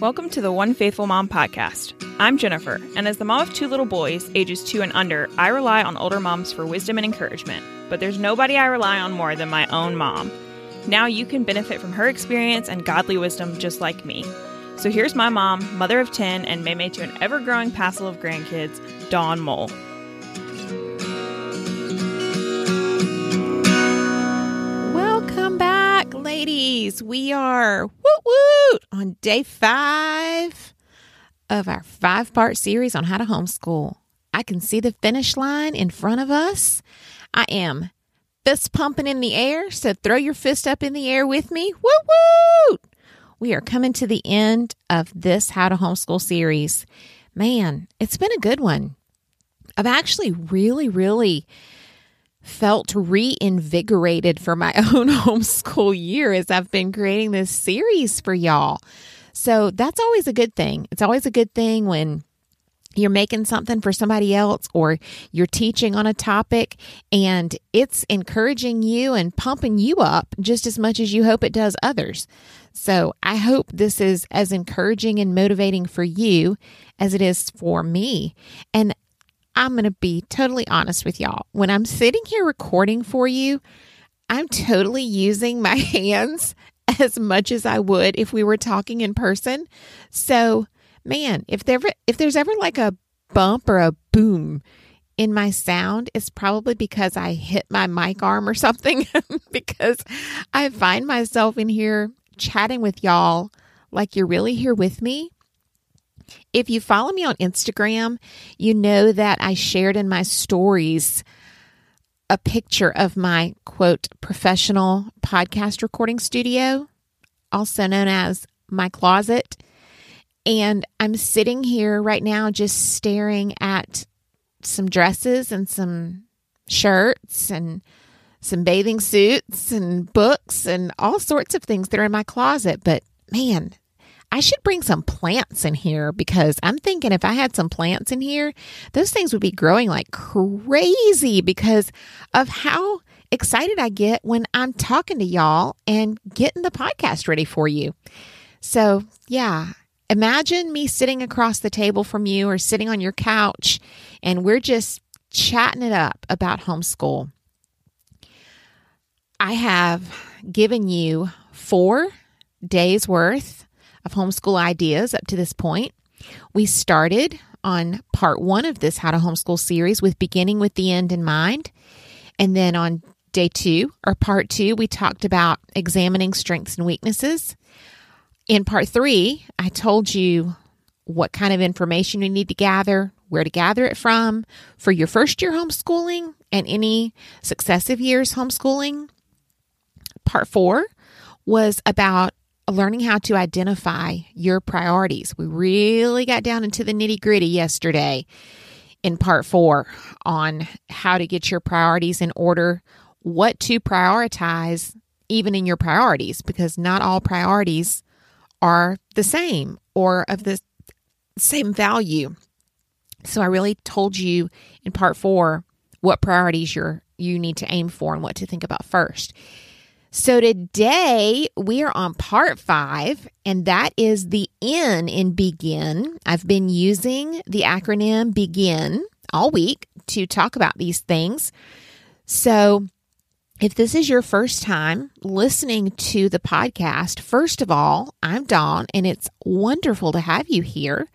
Welcome to the One Faithful Mom podcast. I'm Jennifer, and as the mom of two little boys, ages two and under, I rely on older moms for wisdom and encouragement. But there's nobody I rely on more than my own mom. Now you can benefit from her experience and godly wisdom just like me. So here's my mom, mother of 10, and Maymay to an ever growing passel of grandkids, Dawn Mole. Ladies. We are woot woot on day five of our five part series on how to homeschool. I can see the finish line in front of us. I am fist pumping in the air, so throw your fist up in the air with me. Woot woot! We are coming to the end of this How to Homeschool series. Man, it's been a good one. I've actually really, really felt reinvigorated for my own homeschool year as I've been creating this series for y'all. So that's always a good thing. It's always a good thing when you're making something for somebody else or you're teaching on a topic and it's encouraging you and pumping you up just as much as you hope it does others. So I hope this is as encouraging and motivating for you as it is for me. And I'm going to be totally honest with y'all. When I'm sitting here recording for you, I'm totally using my hands as much as I would if we were talking in person. So, man, if there if there's ever like a bump or a boom in my sound, it's probably because I hit my mic arm or something because I find myself in here chatting with y'all like you're really here with me if you follow me on Instagram, you know that I shared in my stories a picture of my quote professional podcast recording studio, also known as my closet. And I'm sitting here right now just staring at some dresses and some shirts and some bathing suits and books and all sorts of things that are in my closet. But man, I should bring some plants in here because I'm thinking if I had some plants in here, those things would be growing like crazy because of how excited I get when I'm talking to y'all and getting the podcast ready for you. So, yeah, imagine me sitting across the table from you or sitting on your couch and we're just chatting it up about homeschool. I have given you four days worth of homeschool ideas up to this point. We started on part one of this How to Homeschool series with beginning with the end in mind. And then on day two, or part two, we talked about examining strengths and weaknesses. In part three, I told you what kind of information you need to gather, where to gather it from for your first year homeschooling and any successive years homeschooling. Part four was about learning how to identify your priorities. We really got down into the nitty gritty yesterday in part four on how to get your priorities in order, what to prioritize, even in your priorities, because not all priorities are the same or of the same value. So I really told you in part four what priorities you're you need to aim for and what to think about first. So today we are on part five, and that is the N in begin. I've been using the acronym begin all week to talk about these things. So if this is your first time listening to the podcast, first of all, I'm Dawn, and it's wonderful to have you here.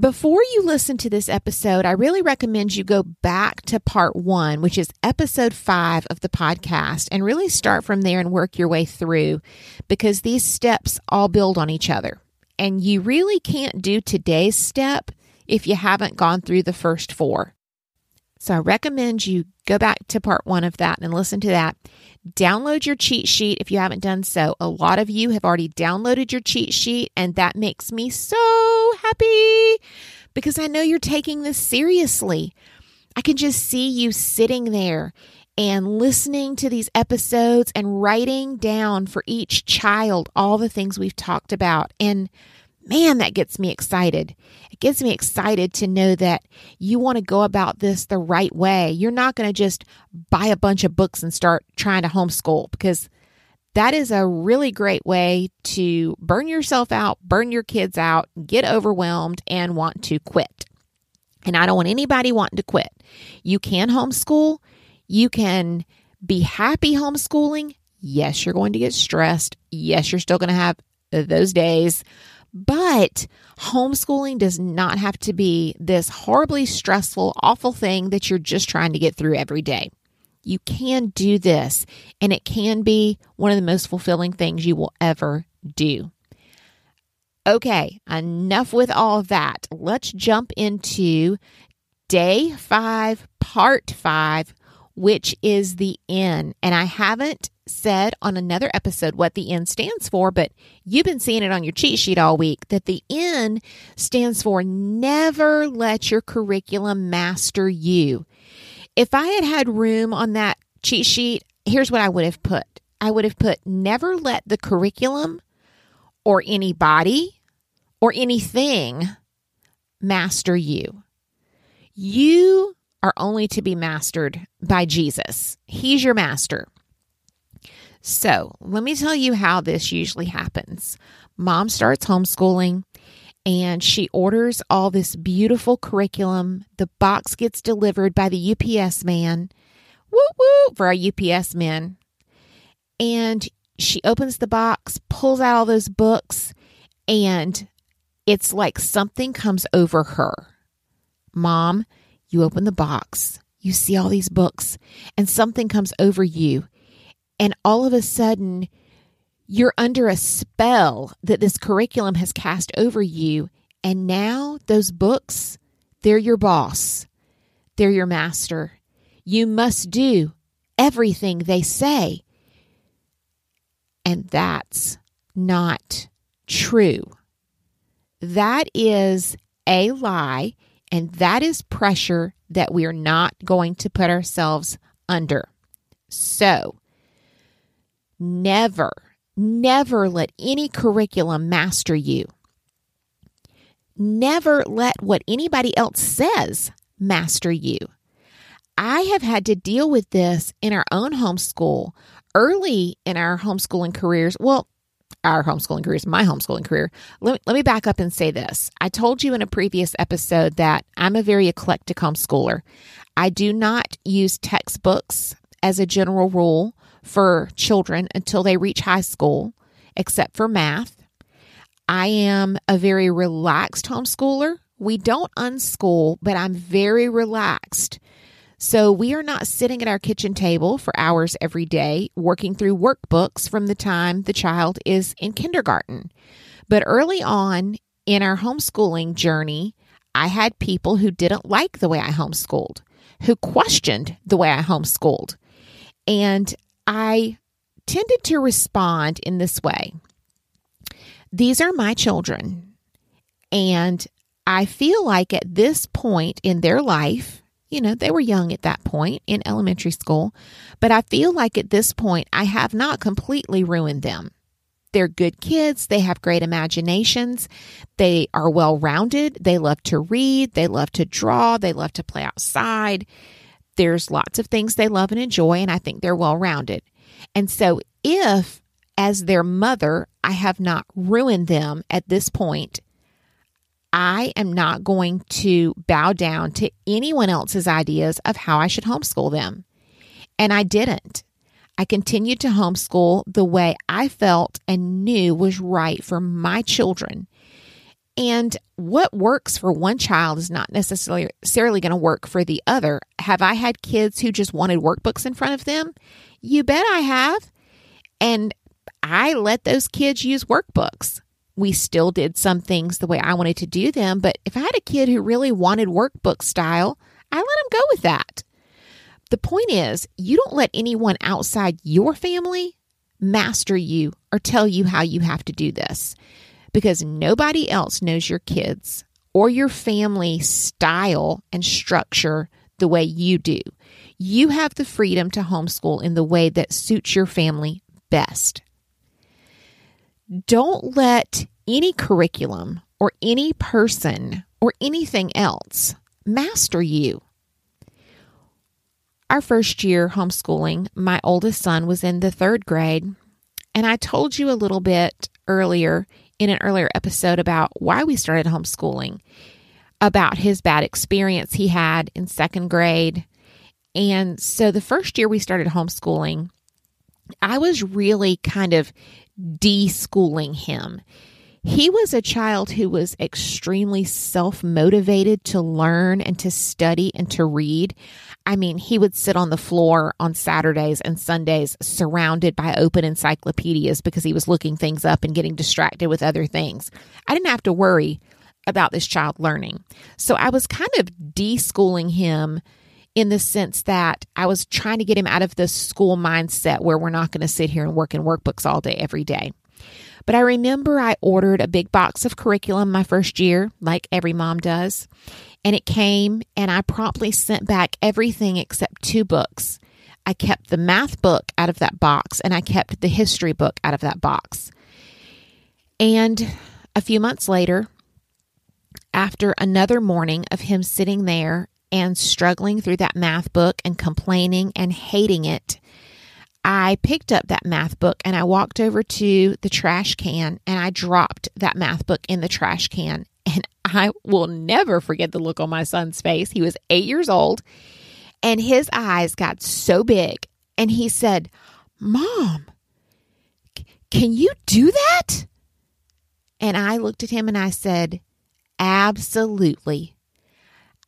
Before you listen to this episode, I really recommend you go back to part one, which is episode five of the podcast, and really start from there and work your way through because these steps all build on each other. And you really can't do today's step if you haven't gone through the first four. So I recommend you go back to part one of that and listen to that. Download your cheat sheet if you haven't done so. A lot of you have already downloaded your cheat sheet, and that makes me so happy because I know you're taking this seriously. I can just see you sitting there and listening to these episodes and writing down for each child all the things we've talked about. And man, that gets me excited. It gets me excited to know that you want to go about this the right way. You're not going to just buy a bunch of books and start trying to homeschool because that is a really great way to burn yourself out, burn your kids out, get overwhelmed, and want to quit. And I don't want anybody wanting to quit. You can homeschool. You can be happy homeschooling. Yes, you're going to get stressed. Yes, you're still going to have those days. But homeschooling does not have to be this horribly stressful, awful thing that you're just trying to get through every day. You can do this, and it can be one of the most fulfilling things you will ever do. Okay, enough with all that. Let's jump into day five, part five, which is the N. And I haven't said on another episode what the N stands for, but you've been seeing it on your cheat sheet all week that the N stands for never let your curriculum master you. If I had had room on that cheat sheet, here's what I would have put I would have put never let the curriculum or anybody or anything master you. You are only to be mastered by Jesus, He's your master. So, let me tell you how this usually happens. Mom starts homeschooling and she orders all this beautiful curriculum. The box gets delivered by the UPS man. Woo woo for our UPS men. And she opens the box, pulls out all those books, and it's like something comes over her. Mom, you open the box, you see all these books, and something comes over you. And all of a sudden, you're under a spell that this curriculum has cast over you. And now those books, they're your boss, they're your master. You must do everything they say. And that's not true. That is a lie, and that is pressure that we are not going to put ourselves under. So, never, never let any curriculum master you. Never let what anybody else says master you. I have had to deal with this in our own homeschool early in our homeschooling careers. Well, our homeschooling careers, my homeschooling career. Let me, let me back up and say this. I told you in a previous episode that I'm a very eclectic homeschooler. I do not use textbooks as a general rule for children until they reach high school, except for math. I am a very relaxed homeschooler. We don't unschool, but I'm very relaxed. So we are not sitting at our kitchen table for hours every day working through workbooks from the time the child is in kindergarten. But early on in our homeschooling journey, I had people who didn't like the way I homeschooled, who questioned the way I homeschooled. And I tended to respond in this way These are my children. And I feel like at this point in their life, you know, they were young at that point in elementary school, but I feel like at this point I have not completely ruined them. They're good kids. They have great imaginations. They are well rounded. They love to read. They love to draw. They love to play outside. There's lots of things they love and enjoy, and I think they're well rounded. And so, if as their mother, I have not ruined them at this point, I am not going to bow down to anyone else's ideas of how I should homeschool them. And I didn't. I continued to homeschool the way I felt and knew was right for my children. And what works for one child is not necessarily going to work for the other. Have I had kids who just wanted workbooks in front of them? You bet I have. And I let those kids use workbooks we still did some things the way I wanted to do them. But if I had a kid who really wanted workbook style, I let him go with that. The point is, you don't let anyone outside your family master you or tell you how you have to do this because nobody else knows your kids or your family style and structure the way you do. You have the freedom to homeschool in the way that suits your family best. Don't let any curriculum or any person or anything else master you. Our first year homeschooling, my oldest son was in the third grade, And I told you a little bit earlier in an earlier episode about why we started homeschooling, about his bad experience he had in second grade. And so the first year we started homeschooling, I was really kind of deschooling him. He was a child who was extremely self motivated to learn and to study and to read. I mean, he would sit on the floor on Saturdays and Sundays surrounded by open encyclopedias because he was looking things up and getting distracted with other things. I didn't have to worry about this child learning. So I was kind of deschooling him in the sense that I was trying to get him out of the school mindset where we're not going to sit here and work in workbooks all day, every day. But I remember I ordered a big box of curriculum my first year, like every mom does. And it came, and I promptly sent back everything except two books. I kept the math book out of that box, and I kept the history book out of that box. And a few months later, after another morning of him sitting there and struggling through that math book and complaining and hating it, I picked up that math book and I walked over to the trash can and I dropped that math book in the trash can. And I will never forget the look on my son's face. He was eight years old and his eyes got so big. And he said, Mom, can you do that? And I looked at him and I said, Absolutely.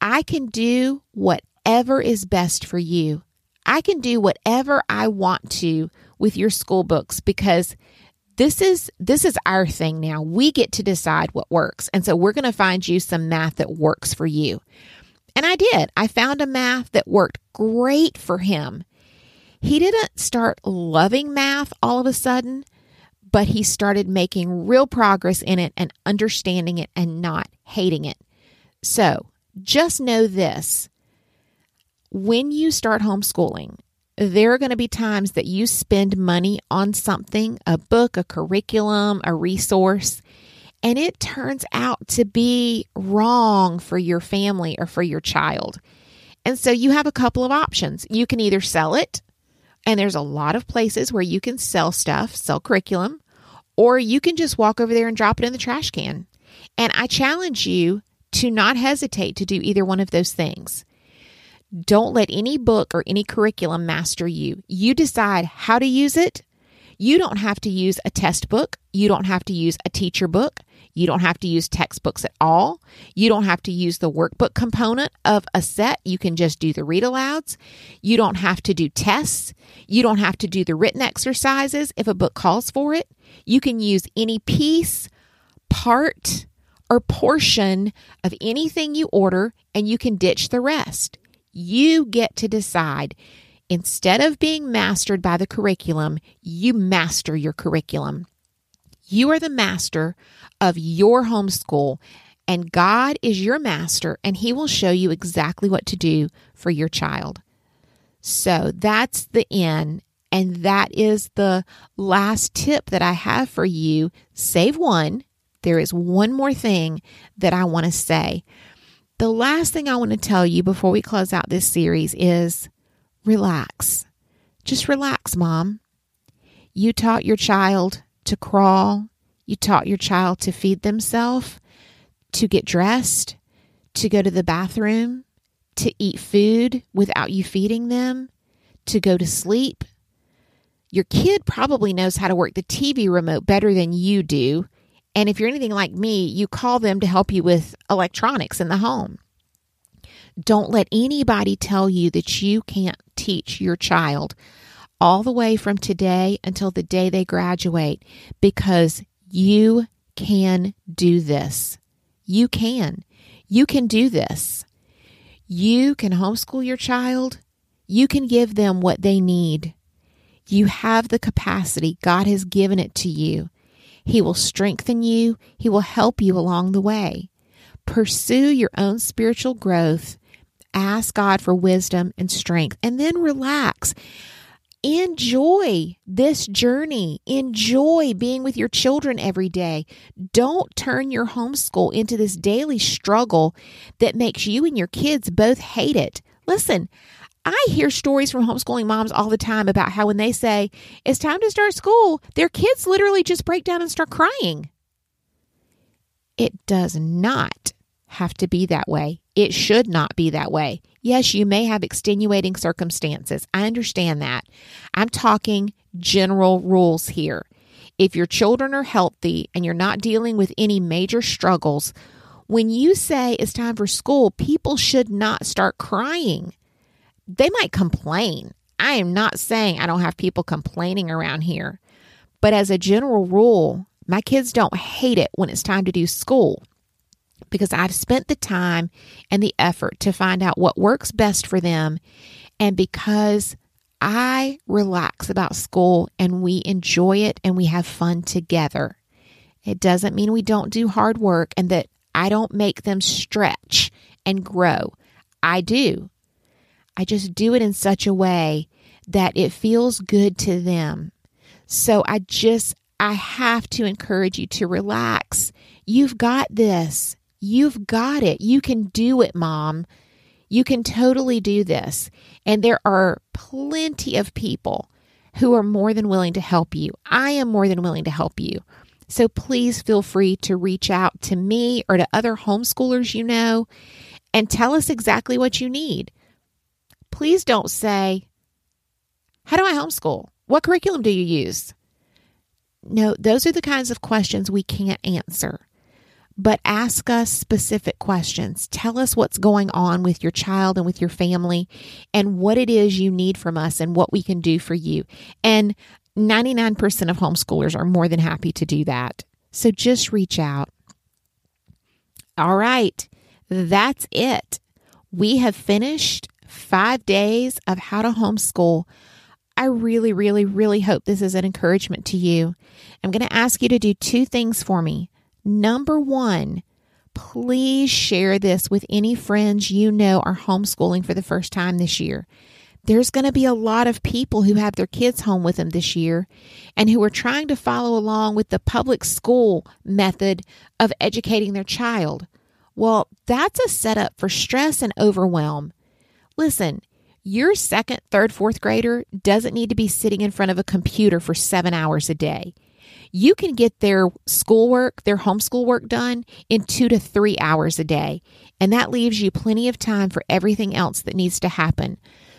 I can do whatever is best for you. I can do whatever I want to with your school books because this is this is our thing now. We get to decide what works. And so we're going to find you some math that works for you. And I did. I found a math that worked great for him. He didn't start loving math all of a sudden, but he started making real progress in it and understanding it and not hating it. So, just know this when you start homeschooling, there are going to be times that you spend money on something, a book, a curriculum, a resource, and it turns out to be wrong for your family or for your child. And so you have a couple of options. You can either sell it, and there's a lot of places where you can sell stuff, sell curriculum, or you can just walk over there and drop it in the trash can. And I challenge you to not hesitate to do either one of those things. Don't let any book or any curriculum master you. You decide how to use it. You don't have to use a test book. You don't have to use a teacher book. You don't have to use textbooks at all. You don't have to use the workbook component of a set. You can just do the read alouds. You don't have to do tests. You don't have to do the written exercises if a book calls for it. You can use any piece, part, or portion of anything you order and you can ditch the rest. You get to decide. Instead of being mastered by the curriculum, you master your curriculum. You are the master of your homeschool, and God is your master, and He will show you exactly what to do for your child. So that's the end. And that is the last tip that I have for you. Save one. There is one more thing that I want to say. The last thing I want to tell you before we close out this series is relax. Just relax, mom. You taught your child to crawl. You taught your child to feed themselves, to get dressed, to go to the bathroom, to eat food without you feeding them, to go to sleep. Your kid probably knows how to work the TV remote better than you do and if you're anything like me, you call them to help you with electronics in the home. Don't let anybody tell you that you can't teach your child all the way from today until the day they graduate because you can do this. You can. You can do this. You can homeschool your child. You can give them what they need. You have the capacity. God has given it to you. He will strengthen you, He will help you along the way. Pursue your own spiritual growth. Ask God for wisdom and strength, and then relax. Enjoy this journey. Enjoy being with your children every day. Don't turn your homeschool into this daily struggle that makes you and your kids both hate it. Listen, I hear stories from homeschooling moms all the time about how when they say it's time to start school, their kids literally just break down and start crying. It does not have to be that way. It should not be that way. Yes, you may have extenuating circumstances. I understand that. I'm talking general rules here. If your children are healthy and you're not dealing with any major struggles, when you say it's time for school, people should not start crying. They might complain. I am not saying I don't have people complaining around here, but as a general rule, my kids don't hate it when it's time to do school because I've spent the time and the effort to find out what works best for them. And because I relax about school and we enjoy it and we have fun together. It doesn't mean we don't do hard work and that I don't make them stretch and grow. I do. I just do it in such a way that it feels good to them. So I just, I have to encourage you to relax. You've got this. You've got it. You can do it, mom. You can totally do this. And there are plenty of people who are more than willing to help you. I am more than willing to help you. So please feel free to reach out to me or to other homeschoolers you know and tell us exactly what you need. Please don't say, How do I homeschool? What curriculum do you use? No, those are the kinds of questions we can't answer but ask us specific questions. Tell us what's going on with your child and with your family and what it is you need from us and what we can do for you. And 99% of homeschoolers are more than happy to do that. So just reach out. All right, that's it. We have finished five days of how to homeschool. I really, really, really hope this is an encouragement to you. I'm going to ask you to do two things for me. Number one, please share this with any friends you know are homeschooling for the first time this year. There's going to be a lot of people who have their kids home with them this year and who are trying to follow along with the public school method of educating their child. Well, that's a setup for stress and overwhelm. Listen, your second, third, fourth grader doesn't need to be sitting in front of a computer for seven hours a day you can get their schoolwork, their homeschool work done in two to three hours a day. And that leaves you plenty of time for everything else that needs to happen.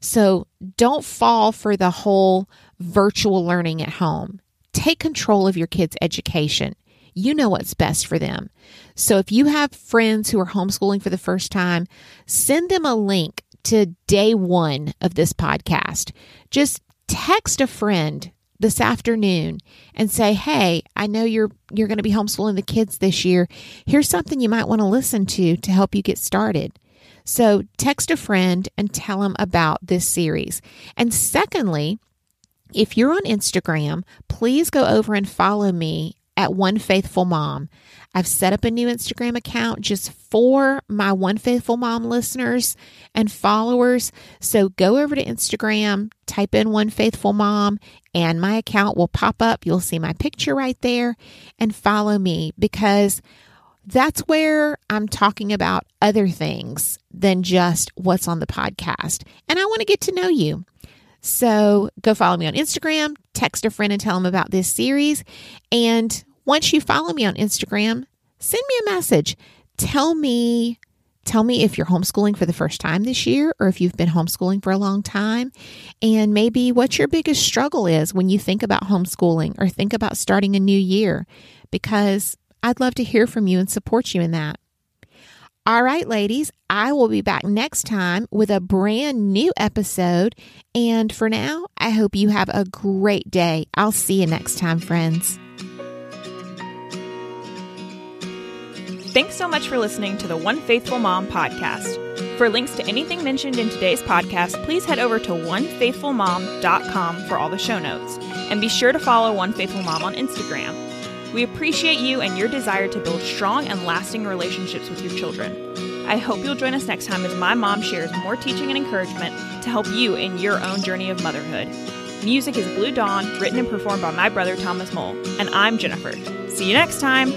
So don't fall for the whole virtual learning at home. Take control of your kids' education. You know what's best for them. So if you have friends who are homeschooling for the first time, send them a link to day one of this podcast. Just text a friend this afternoon and say, "Hey, I know you're you're going to be homeschooling the kids this year. Here's something you might want to listen to to help you get started." So, text a friend and tell them about this series. And secondly, if you're on Instagram, please go over and follow me at One Faithful Mom. I've set up a new Instagram account just for my One Faithful Mom listeners and followers. So go over to Instagram, type in One Faithful Mom, and my account will pop up. You'll see my picture right there and follow me because that's where I'm talking about other things than just what's on the podcast. And I want to get to know you. So go follow me on Instagram, text a friend and tell them about this series. And once you follow me on Instagram, send me a message. Tell me Tell me if you're homeschooling for the first time this year or if you've been homeschooling for a long time, and maybe what your biggest struggle is when you think about homeschooling or think about starting a new year, because I'd love to hear from you and support you in that. All right, ladies, I will be back next time with a brand new episode. And for now, I hope you have a great day. I'll see you next time, friends. Thanks so much for listening to the One Faithful Mom podcast. For links to anything mentioned in today's podcast, please head over to onefaithfulmom.com for all the show notes. And be sure to follow One Faithful Mom on Instagram. We appreciate you and your desire to build strong and lasting relationships with your children. I hope you'll join us next time as my mom shares more teaching and encouragement to help you in your own journey of motherhood. Music is Blue Dawn, written and performed by my brother Thomas Mole, and I'm Jennifer. See you next time!